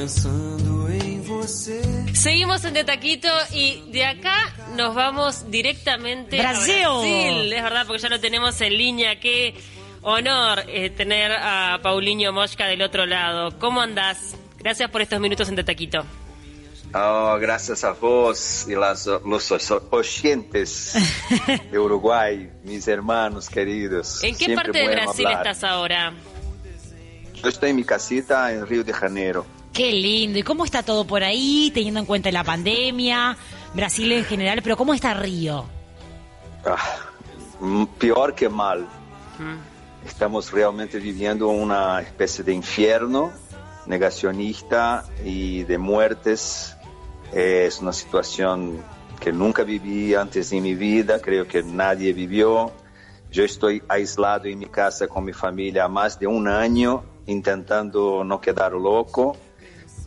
pensando en você. Seguimos en De Taquito y de acá nos vamos directamente Brasil. a Brasil. Es verdad, porque ya lo tenemos en línea. Qué honor eh, tener a Paulinho Mosca del otro lado. ¿Cómo andás? Gracias por estos minutos en De Taquito. Oh, gracias a vos y las, los oyentes de Uruguay, mis hermanos queridos. ¿En qué Siempre parte de Brasil hablar. estás ahora? Yo estoy en mi casita en Río de Janeiro. Qué lindo. ¿Y cómo está todo por ahí, teniendo en cuenta la pandemia, Brasil en general? Pero ¿cómo está Río? Ah, peor que mal. Mm. Estamos realmente viviendo una especie de infierno negacionista y de muertes. Es una situación que nunca viví antes en mi vida, creo que nadie vivió. Yo estoy aislado en mi casa con mi familia más de un año, intentando no quedar loco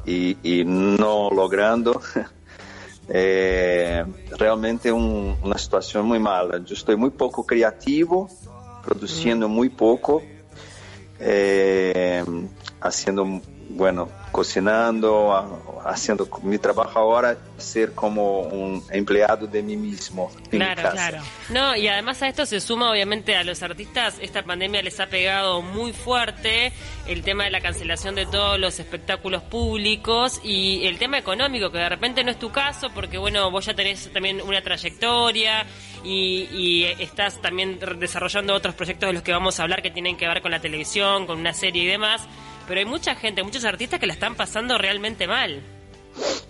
y no logrando. É realmente um, uma situação muito mala. Eu estou muito pouco criativo, produzindo muito pouco, é, haciendo, bueno, cocinando, haciendo mi trabajo ahora ser como un empleado de mí mismo en mi Claro, casa. claro. No, y además a esto se suma obviamente a los artistas, esta pandemia les ha pegado muy fuerte el tema de la cancelación de todos los espectáculos públicos y el tema económico, que de repente no es tu caso, porque bueno, vos ya tenés también una trayectoria y, y estás también desarrollando otros proyectos de los que vamos a hablar que tienen que ver con la televisión, con una serie y demás, pero hay mucha gente, muchos artistas que la están pasando realmente mal.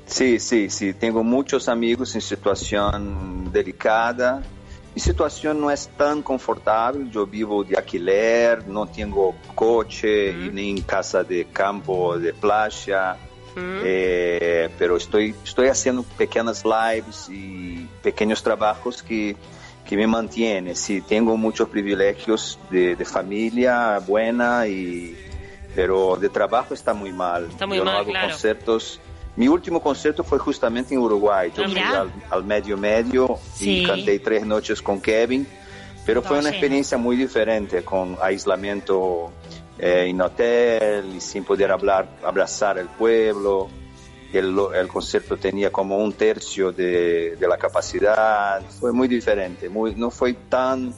Sí, sí, sí. Tengo muchos amigos en situación delicada. Mi situación no es tan confortable. Yo vivo de alquiler, no tengo coche ni casa de campo, de playa. Eh, pero estoy, estoy haciendo pequeñas lives y pequeños trabajos que, que me mantienen. Sí, tengo muchos privilegios de, de familia buena, y, pero de trabajo está muy mal. Está muy Yo no mal, hago claro. concertos. Mi último concierto fue justamente en Uruguay. Yo Ah, fui al, al medio medio Sí. y canté tres noches con Kevin. Pero Estaba fue una lleno. experiencia muy diferente, con aislamiento eh, en hotel y sin poder hablar, abrazar el pueblo. El, el concierto tenía como un tercio de, de la capacidad. Fue muy diferente, muy, no fue tan,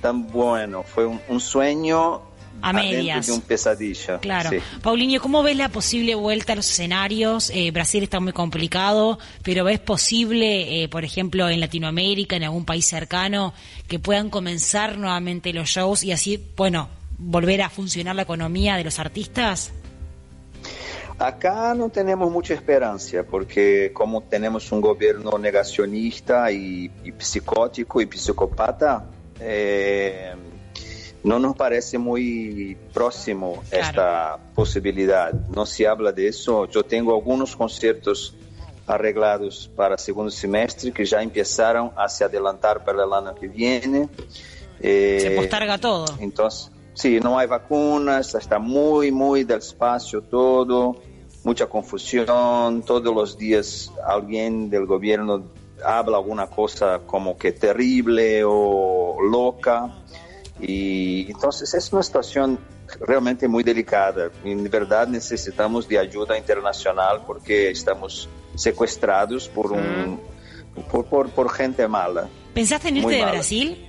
tan bueno. Fue un, un sueño A medias. un pesadilla. Claro. Sí. Paulinho, ¿cómo ves la posible vuelta a los escenarios? Eh, Brasil está muy complicado, pero ¿ves posible, eh, por ejemplo, en Latinoamérica, en algún país cercano, que puedan comenzar nuevamente los shows y así, bueno, volver a funcionar la economía de los artistas? Acá no tenemos mucha esperanza porque como tenemos un gobierno negacionista y, y psicótico y psicópata, eh, no nos parece muy próximo Claro. esta posibilidad. No se habla de eso. Yo tengo algunos conciertos arreglados para el segundo semestre que ya empezaron a se adelantar para el año que viene. Eh, Se posterga todo. entonces, sí, no hay vacunas, está muy, muy despacio todo, mucha confusión, todos los días alguien del gobierno habla alguna cosa como que terrible o loca. Y entonces es una situación realmente muy delicada. En verdad necesitamos de ayuda internacional porque estamos secuestrados por, un, por, por, por gente mala. ¿Pensaste en irte de mala. Brasil?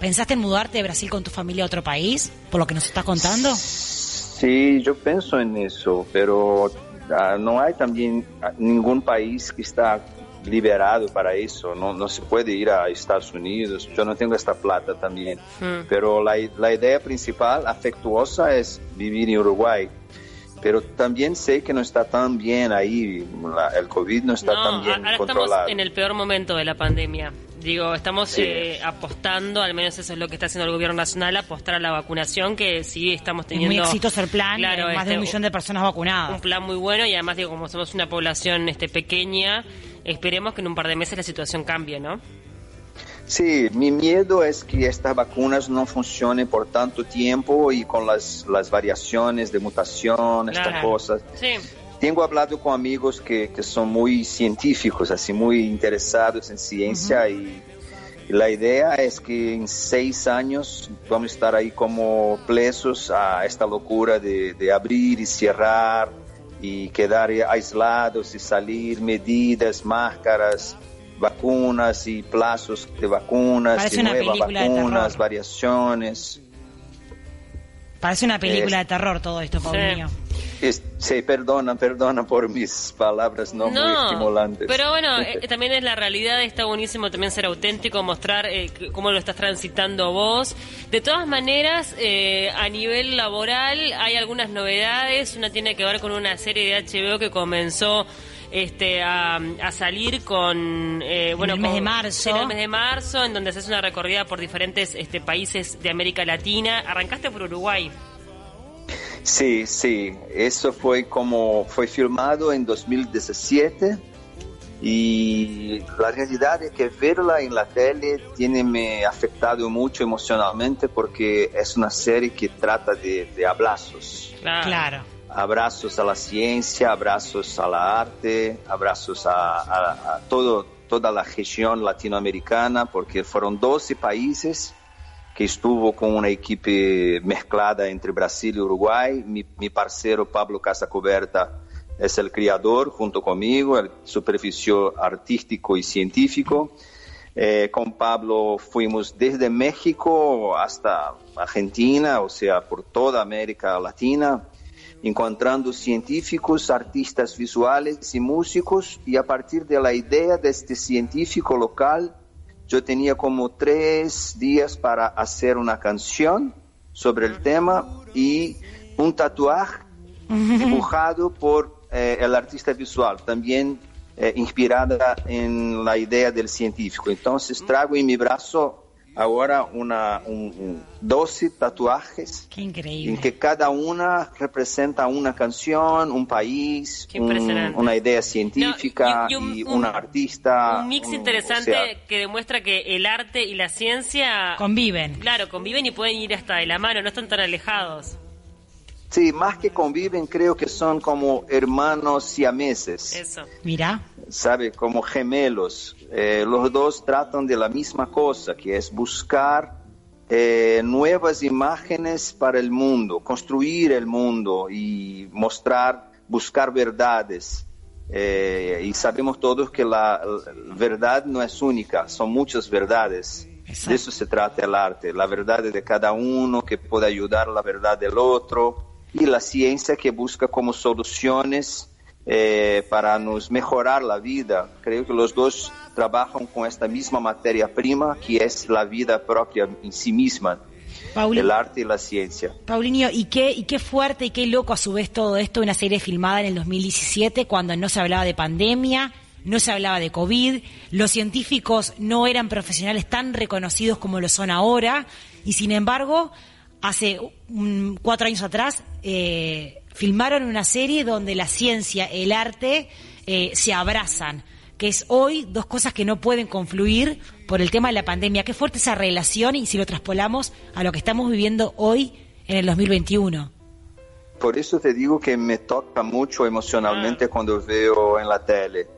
¿Pensaste en mudarte de Brasil con tu familia a otro país? Por lo que nos estás contando. Sí, yo pienso en eso, pero ah, no hay también ningún país que está liberado para eso. No, no se puede ir a Estados Unidos. Yo no tengo esta plata también. Pero la, la idea principal, afectuosa, es vivir en Uruguay. Pero también sé que no está tan bien ahí, la- el COVID no está no, tan bien ahora controlado. estamos en el peor momento de la pandemia. Digo, estamos Sí. eh, apostando, al menos eso es lo que está haciendo el gobierno nacional, apostar a la vacunación, que sí estamos Es teniendo... muy exitoso el plan, Claro, eh, más de este, un millón de personas vacunadas. un plan muy bueno y además digo como somos una población este pequeña esperemos que en un par de meses la situación cambie no Sí, mi miedo es que estas vacunas no funcionen por tanto tiempo y con las, las variaciones de mutación, estas cosas. sí Tengo hablado con amigos que, que son muy científicos, así muy interesados en ciencia y, y la idea es que en seis años vamos a estar ahí como presos a esta locura de, de abrir y cerrar y quedar aislados y salir, medidas, máscaras, vacunas y plazos de vacunas Parece y una nuevas de vacunas, variaciones. Parece una película de terror todo esto, Paulinho. Es- sí, perdona, perdona por mis palabras no, muy estimulantes. pero bueno, eh, también es la realidad, está buenísimo también ser auténtico, mostrar eh, cómo lo estás transitando vos. De todas maneras, eh, a nivel laboral hay algunas novedades, una tiene que ver con una serie de HBO que comenzó este a, a salir con eh, bueno el mes con- de marzo. en el mes de marzo en donde haces una recorrida por diferentes este, países de América Latina arrancaste por Uruguay Sí, sí, eso fue como fue filmado en 2017 y la realidad es que verla en la tele tiene me afectado mucho emocionalmente porque es una serie que trata de, de abrazos. claro, Claro. Abrazos a la ciencia, abrazos a la arte, abrazos a, a- a todo, toda la región latinoamericana, porque fueron 12 países que estuvo con una equipe mezclada entre Brasil y Uruguay. Mi, mi parcero Pablo Casacoberta es el criador junto conmigo, el supervisor artístico y científico. Eh, con Pablo fuimos desde México hasta Argentina, o sea, por toda América Latina, encontrando científicos, artistas visuales y músicos, y a partir de la idea de este científico local, yo tenía como tres días para hacer una canción sobre el tema y un tatuaje dibujado por eh, el artista visual, también eh, inspirada en la idea del científico. Entonces traigo en mi brazo ahora una, un, un 12 tatuajes Qué en increíble. que cada una representa una canción, un país, un- una idea científica No, y- y un- y, un- un artista. un mix un- o interesante sea, que demuestra que el arte y la ciencia Conviven. claro conviven y pueden ir hasta de la mano no están tan alejados sí, más que conviven, creo que son como hermanos siameses. eso Mira. Sabe, como gemelos. Eh, los dos tratan de la misma cosa, que es buscar eh, nuevas imágenes para el mundo, construir el mundo y mostrar, buscar verdades. Eh, y sabemos todos que la, verdad no es única, son muchas verdades. De eso se trata el arte, la verdad de cada uno que puede ayudar a la verdad del otro y la ciencia que busca como soluciones eh, para nos mejorar la vida. Creo que los dos trabajan con esta misma materia prima que es la vida propia en sí misma, Pauli- el arte y la ciencia. Paulinho, ¿y qué, y qué fuerte y qué loco a su vez todo esto, una serie filmada en el 2017 cuando no se hablaba de pandemia, no se hablaba de COVID, los científicos no eran profesionales tan reconocidos como lo son ahora, y sin embargo, hace mm, cuatro años atrás eh, filmaron una serie donde la ciencia, el arte eh, se abrazan, que es hoy dos cosas que no pueden confluir por el tema de la pandemia. Qué fuerte esa relación y si lo traspolamos a lo que estamos viviendo hoy en el 2021. Por eso te digo que me toca mucho emocionalmente cuando veo en la tele.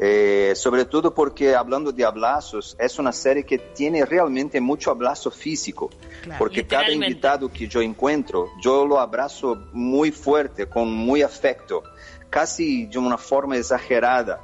Eh, sobre todo porque hablando de abrazos, es una serie que tiene realmente mucho abrazo físico. Claro, porque cada invitado que yo encuentro, yo lo abrazo muy fuerte, con muy afecto, casi de una forma exagerada.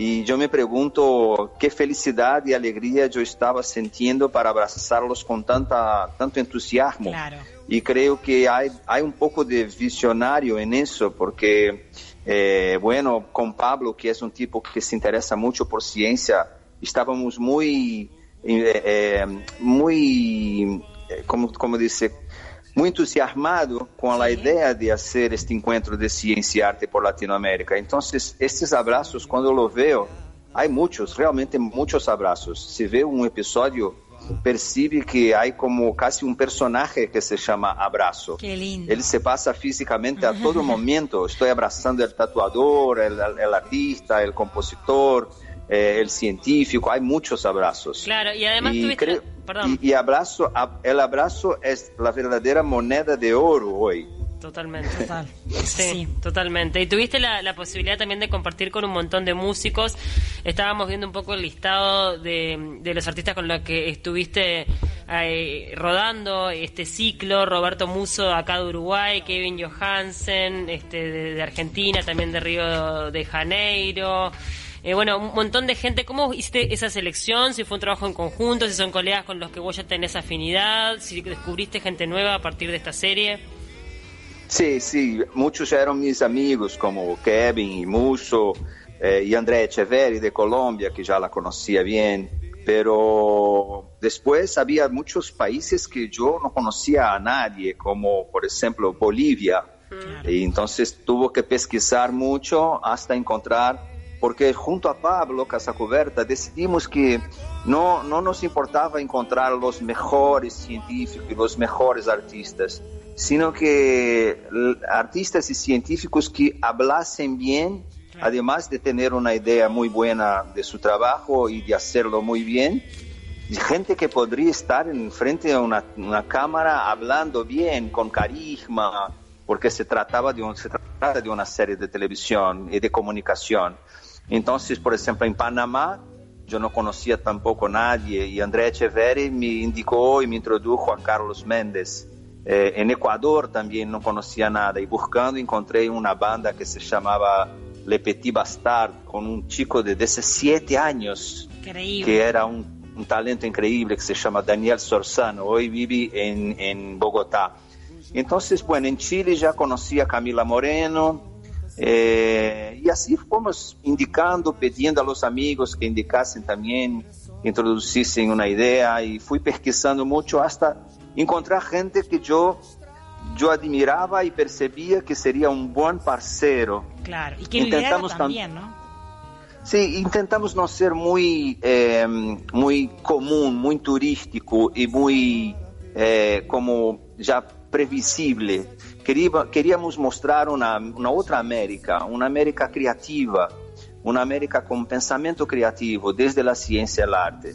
Y yo me pregunto qué felicidad y alegría yo estaba sintiendo para abrazarlos con tanta, tanto entusiasmo. Claro. Y creo que hay, hay un poco de visionario en eso, porque, eh, bueno, con Pablo, que es un tipo que se interesa mucho por ciencia, estábamos muy, eh, eh, muy, eh, como, como dice, muy entusiasmado con la idea de hacer este encuentro de ciencia y arte por Latinoamérica. Entonces, estos abrazos, cuando los veo, hay muchos, realmente muchos abrazos. Se ve un episodio, percibe que hay como casi un personaje que se llama Abrazo. Qué lindo. Él se pasa físicamente a todo momento. Estoy abrazando el tatuador, el, el artista, el compositor, eh, el científico. Hay muchos abrazos. Claro, y además Y tuviste- perdón. y- y abrazo, el abrazo es la verdadera moneda de oro hoy. Totalmente. Total. Sí, Sí. totalmente. Y tuviste la, la posibilidad también de compartir con un montón de músicos. Estábamos viendo un poco el listado de, de los artistas con los que estuviste eh, rodando este ciclo, Roberto Muso acá de Uruguay, Kevin Johansen este, de, Argentina, también de Río de Janeiro. Eh, bueno, un montón de gente. ¿Cómo hiciste esa selección? Si fue un trabajo en conjunto, si son colegas con los que vos ya tenés afinidad, si descubriste gente nueva a partir de esta serie. Sí, sí, muchos eran mis amigos como Kevin y Musso eh, y André Echeverri de Colombia, que ya la conocía bien, pero después había muchos países que yo no conocía a nadie, como por ejemplo Bolivia, y entonces tuvo que pesquisar mucho hasta encontrar, porque junto a Pablo Casacoberta decidimos que no, no nos importaba encontrar los mejores científicos, los mejores artistas, sino que artistas y científicos que hablasen bien, además de tener una idea muy buena de su trabajo y de hacerlo muy bien, gente que podría estar en frente de una, cámara hablando bien, con carisma, porque se trataba de, un, se trata de una serie de televisión y de comunicación. Entonces, por ejemplo, en Panamá, yo no conocía tampoco a nadie y André Echeverri me indicó y me introdujo a Carlos Méndez eh, en Ecuador también no conocía nada y buscando encontré una banda que se llamaba Le Petit Bastard con un chico de 17 años que era un, talento increíble que se llama Daniel Sorsano, hoy vive en, en Bogotá. Entonces, bueno, en Chile ya conocí a Camila Moreno, eh, y así fuimos indicando, pidiendo a los amigos que indicasen también, que introducisen una idea y fui pesquisando mucho hasta encontrar gente que yo yo admiraba y percibía que sería un buen parcero. Claro, y que intentamos también, ¿no? Sí, intentamos no ser muy, eh, muy común, muy turístico y muy eh, como ya previsible. queríamos mostrar una, una otra América, una América creativa, una América con pensamiento creativo desde la ciencia y el arte.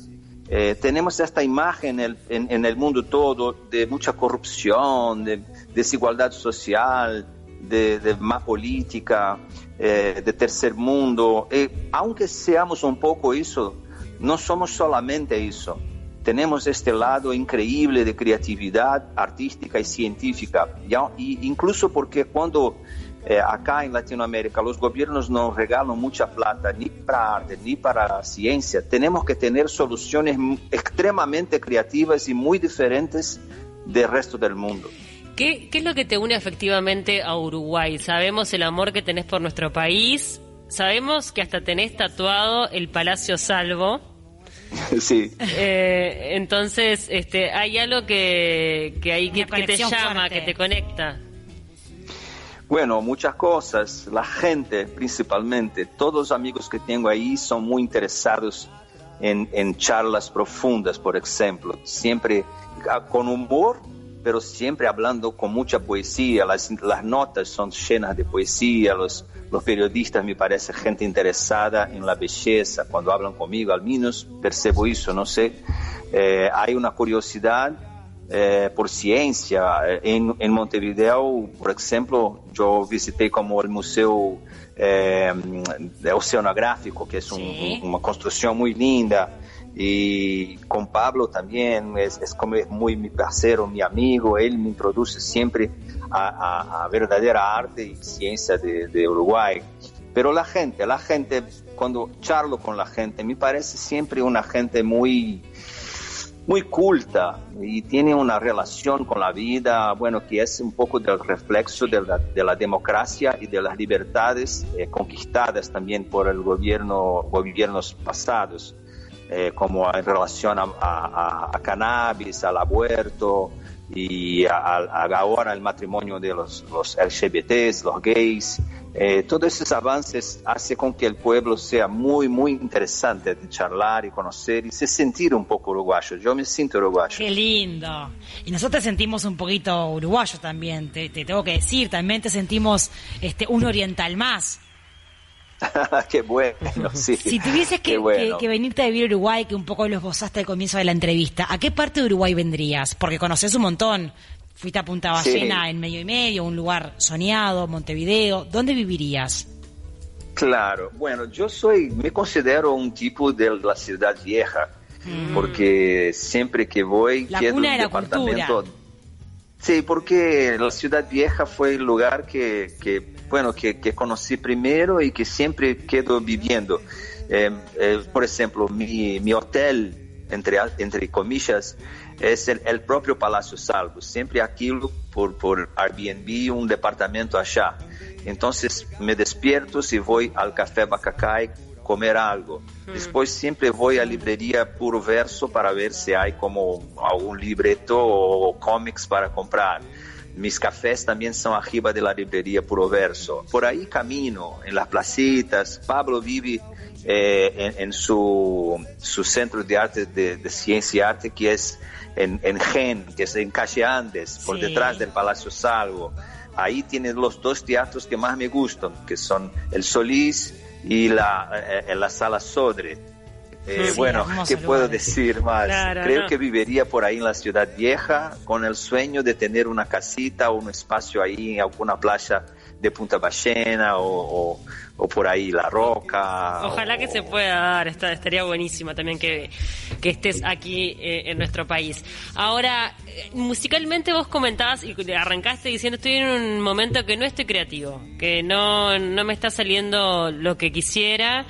Eh, tenemos esta imagen en el, mundo todo de mucha corrupción, de desigualdad social, de, más política, eh, de tercer mundo. Eh, aunque seamos un poco eso, no somos solamente eso. Tenemos este lado increíble de creatividad artística y científica. Y incluso porque cuando eh, acá en Latinoamérica los gobiernos no regalan mucha plata ni para arte ni para ciencia, tenemos que tener soluciones extremadamente creativas y muy diferentes del resto del mundo. ¿Qué, ¿Qué es lo que te une efectivamente a Uruguay? Sabemos el amor que tenés por nuestro país, sabemos que hasta tenés tatuado el Palacio Salvo. Sí. Eh, entonces, este, hay algo que, que, hay, que, te llama, que te conecta. Bueno, muchas cosas. La gente, principalmente, todos los amigos que tengo ahí son muy interesados en, charlas profundas, por ejemplo. Siempre ah, con humor, pero siempre hablando con mucha poesía. Las, notas son llenas de poesía. Los, los periodistas me parecen gente interesada en la belleza. Cuando hablan conmigo, al menos percebo eso, no sé. Eh, hay una curiosidad eh, por ciencia. En, en, Montevideo, por ejemplo, yo visité como el Museo eh, Oceanográfico, que es un, una construcción muy linda. Y con Pablo también es, es, como muy mi parcero, mi amigo, él me introduce siempre a, a, verdadera arte y ciencia de, de Uruguay. Pero la gente, la gente, cuando charlo con la gente, me parece siempre una gente muy, muy culta y tiene una relación con la vida, bueno, que es un poco del reflexo de la, de democracia y de las libertades eh, conquistadas también por el gobierno, gobiernos pasados, eh, como en relación a, a, a, cannabis, al aborto y ahora el matrimonio de los, los LGBTs, los gays, eh, todos esos avances hacen con que el pueblo sea muy, muy interesante de charlar y conocer y se sentir un poco uruguayo. Yo me siento uruguayo. Qué lindo. Y nosotros sentimos un poquito uruguayo también, te, tengo que decir, también te sentimos este, un oriental más. qué bueno, sí. Si tuvieses que, que, venirte a vivir a Uruguay, que un poco lo esbozaste al comienzo de la entrevista, ¿a qué parte de Uruguay vendrías? Porque conoces un montón. Fuiste a Punta Ballena en medio y medio, un lugar soñado, Montevideo. ¿Dónde vivirías? Claro, bueno, yo soy, me considero un tipo de la ciudad vieja. porque siempre que voy La quedo en la departamento. cultura. Sí, porque la ciudad vieja fue el lugar que, que bueno, que, que conocí primero y que siempre quedo viviendo. Eh, eh, por ejemplo, mi, mi hotel, entre, entre comillas, es el, el propio Palacio Salvo. Siempre aquilo por, por Airbnb, un departamento allá. Entonces me despierto si voy al Café Bacacay comer algo. Después siempre voy a librería Puro Verso para ver si hay como algún libreto o cómics para comprar. Mis cafés también son arriba de la librería Puro Verso. Por ahí camino, en las placitas. Pablo vive eh, en, en su, su centro de arte, de, de ciencia y arte, que es en, en Gen, que es en Calle Andes, por Sí. detrás del Palacio Salvo. Ahí tiene los dos teatros que más me gustan, que son el Solís y la, eh, la Sala Sodre. Eh, Sí, bueno, ¿qué puedo decir más? Claro, Creo no. que viviría por ahí en la ciudad vieja con el sueño de tener una casita o un espacio ahí en alguna playa de Punta Ballena o, o- por ahí La Roca. Ojalá que se pueda dar, está- estaría buenísimo también que, que estés aquí eh, en nuestro país. Ahora, eh, musicalmente vos comentabas y arrancaste diciendo estoy en un momento que no estoy creativo, que no, no me está saliendo lo que quisiera.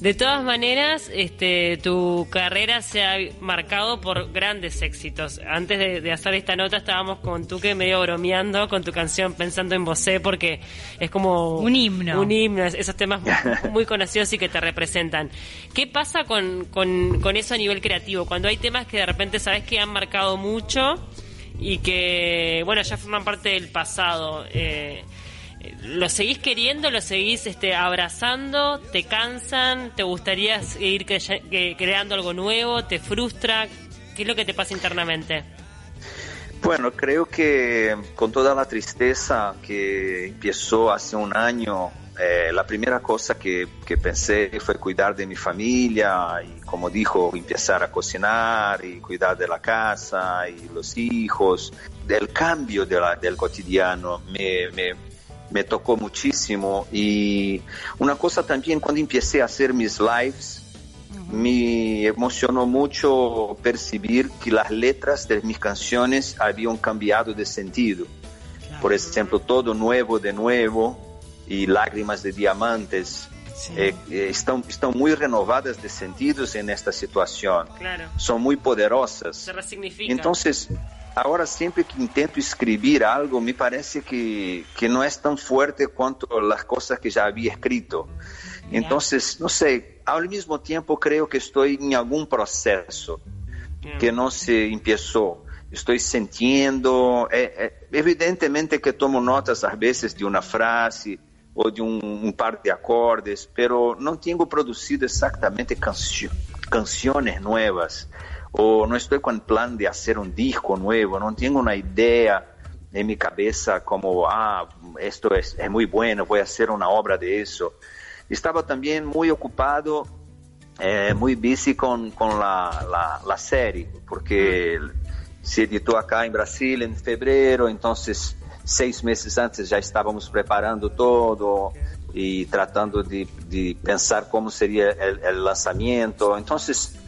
De todas maneras, este, tu carrera se ha marcado por grandes éxitos. Antes de, de hacer esta nota estábamos con tú que medio bromeando con tu canción Pensando en Vosé porque es como Un himno. un himno, esos temas muy conocidos y que te representan. ¿Qué pasa con, con, con eso a nivel creativo? Cuando hay temas que de repente sabes que han marcado mucho y que, bueno, ya forman parte del pasado. Eh, ¿Lo seguís queriendo? ¿Lo seguís este, abrazando? ¿Te cansan? ¿Te gustaría seguir cre- creando algo nuevo? ¿Te frustra? ¿Qué es lo que te pasa internamente? Bueno, creo que con toda la tristeza que empezó hace un año, eh, la primera cosa que, que pensé fue cuidar de mi familia y, como dijo, empezar a cocinar y cuidar de la casa y los hijos. Del cambio de la- del cotidiano me, me, me tocó muchísimo y una cosa también cuando empecé a hacer mis lives, me emocionó mucho percibir que las letras de mis canciones habían cambiado de sentido. Por ejemplo, Todo Nuevo de Nuevo y Lágrimas de Diamantes Sí. eh, eh, están, están muy renovadas de sentidos en esta situación. Claro. Son muy poderosas. Se resignifica. Entonces, ahora siempre que intento escribir algo, me parece que, que no es tan fuerte cuanto las cosas que ya había escrito. Mira. Entonces, no sé, al mismo tiempo creo que estoy en algún proceso Bien. que no se empezó. Estoy sintiendo, eh, eh, evidentemente que tomo notas a veces de una frase o de un, un par de acordes, pero no tengo producido exactamente cancio- canciones nuevas o no estoy con plan de hacer un disco nuevo, no tengo una idea en mi cabeza como, ah, esto es, es muy bueno, voy a hacer una obra de eso. Estaba también muy ocupado eh, muy busy con, con la, la, la serie, porque se editó acá en Brasil en febrero, entonces seis meses antes ya estábamos preparando todo y tratando de, de pensar cómo sería el, el lanzamiento. Entonces,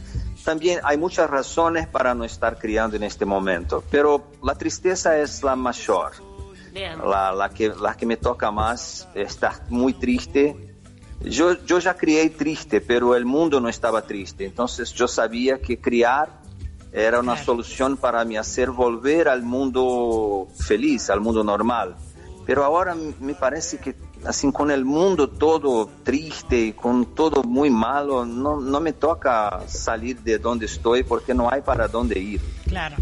también hay muchas razones para no estar criando en este momento, pero la tristeza es la mayor. La, la que, la que me toca más está muy triste. Yo, yo ya crié triste, pero el mundo no estaba triste. Entonces yo sabía que criar era una solución para mí hacer volver al mundo feliz, al mundo normal. Pero ahora me parece que así con el mundo todo triste y con todo muy malo, no, no me toca salir de donde estoy porque no hay para dónde ir. Claro.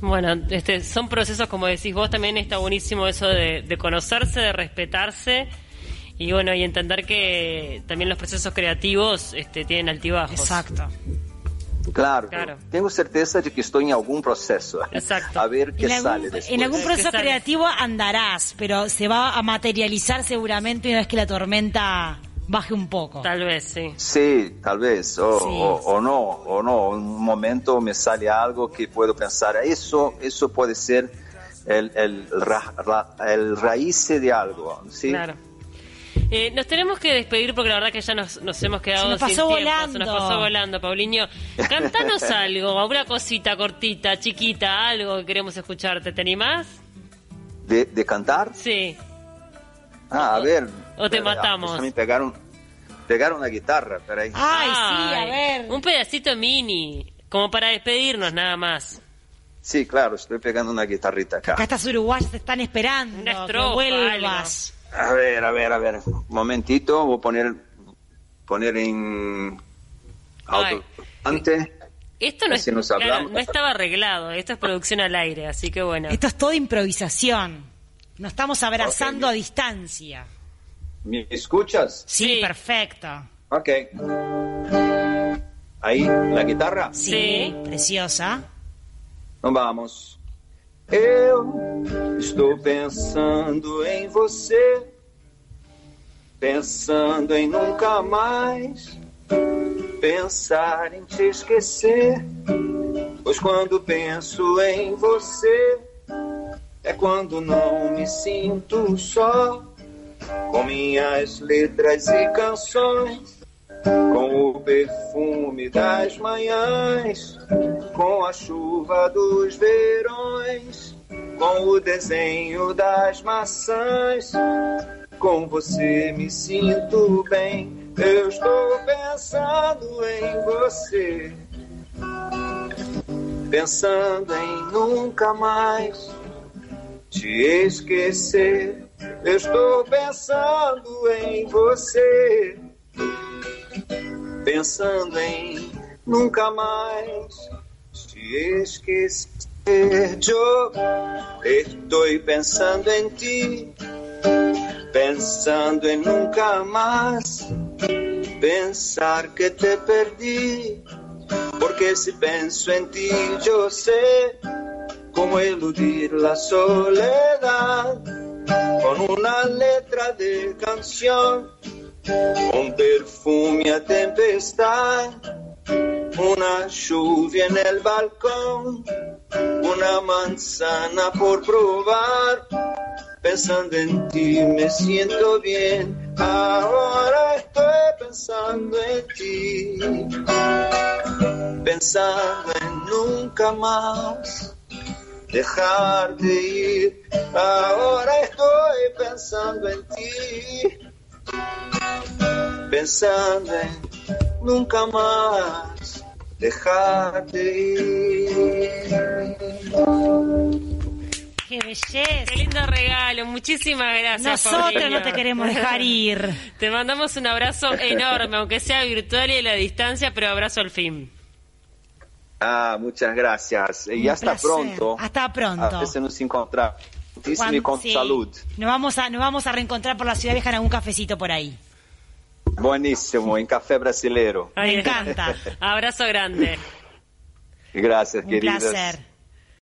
Bueno, este, son procesos, como decís vos, también está buenísimo eso de, de conocerse, de respetarse y bueno, y entender que también los procesos creativos este, tienen altibajos. Exacto. Claro, Claro. tengo certeza de que estoy en algún proceso. Exacto. A ver qué En algún, sale después. en algún ¿Qué proceso creativo andarás, pero se va a materializar seguramente una vez que la tormenta baje un poco. Tal vez, sí. Sí, tal vez, o, Sí. o- o no, o no. Un momento me sale algo que puedo pensar, eso, eso puede ser el, el, ra- ra- el raíz de algo, ¿sí? Claro. Eh, nos tenemos que despedir porque la verdad que ya nos, nos hemos quedado Se nos sin pasó tiempo. volando. Se nos pasó volando, Paulinho. Cantanos algo, una cosita cortita, chiquita, algo que queremos escucharte. ¿Te animás? De, de cantar? Sí. Ah, a ver. o te espera, matamos. Déjame pegar, un, pegar una guitarra, peraí. Ay, sí, a ver. Un pedacito mini, como para despedirnos nada más. Sí, claro, estoy pegando una guitarrita acá. Acá estas uruguayas te están esperando. Una que estrofa, vuelvas. A ver, a ver, a ver. Un momentito, voy a poner, poner en auto antes. Esto no, es, nos claro, hablamos. no estaba arreglado, esto es producción al aire, así que bueno. Esto es todo improvisación. Nos estamos abrazando a distancia. ¿Me escuchas? Sí, Sí. perfecto. Ok. Ahí, la guitarra. Sí, Sí. preciosa. Então vamos. Eu estou pensando em você, pensando em nunca mais pensar em te esquecer. Pois quando penso em você, é quando não me sinto só, com minhas letras e canções, com o perfume das manhãs com a chuva dos verões, com o desenho das maçãs. Com você me sinto bem, eu estou pensando em você. Pensando em nunca mais te esquecer. Eu estou pensando em você. Pensando em nunca mais te esquecer. Yo estoy pensando en ti, pensando en nunca más pensar que te perdí. Porque si pienso en ti, yo sé cómo eludir la soledad con una letra de canción, un perfume a tempestad una lluvia en el balcón, una manzana por probar. Pensando en ti me siento bien, ahora estoy pensando en ti, pensando en nunca más dejarte ir. Ahora estoy pensando en ti, pensando en nunca más dejarte ir. Qué belleza. Qué lindo regalo, muchísimas gracias. Nosotros Paulina. no te queremos dejar ir. Te mandamos un abrazo enorme, aunque sea virtual y a la distancia, pero abrazo al fin. Ah, muchas gracias. Y hasta placer. pronto. Hasta pronto. A veces nos encontramos. Muchísimo y Juan, con sí. salud. Nos vamos, a, nos vamos a reencontrar por la ciudad vieja en algún cafecito por ahí. Buenísimo, en Café Brasilero. Me encanta. Abrazo grande. Gracias, Un queridas. placer.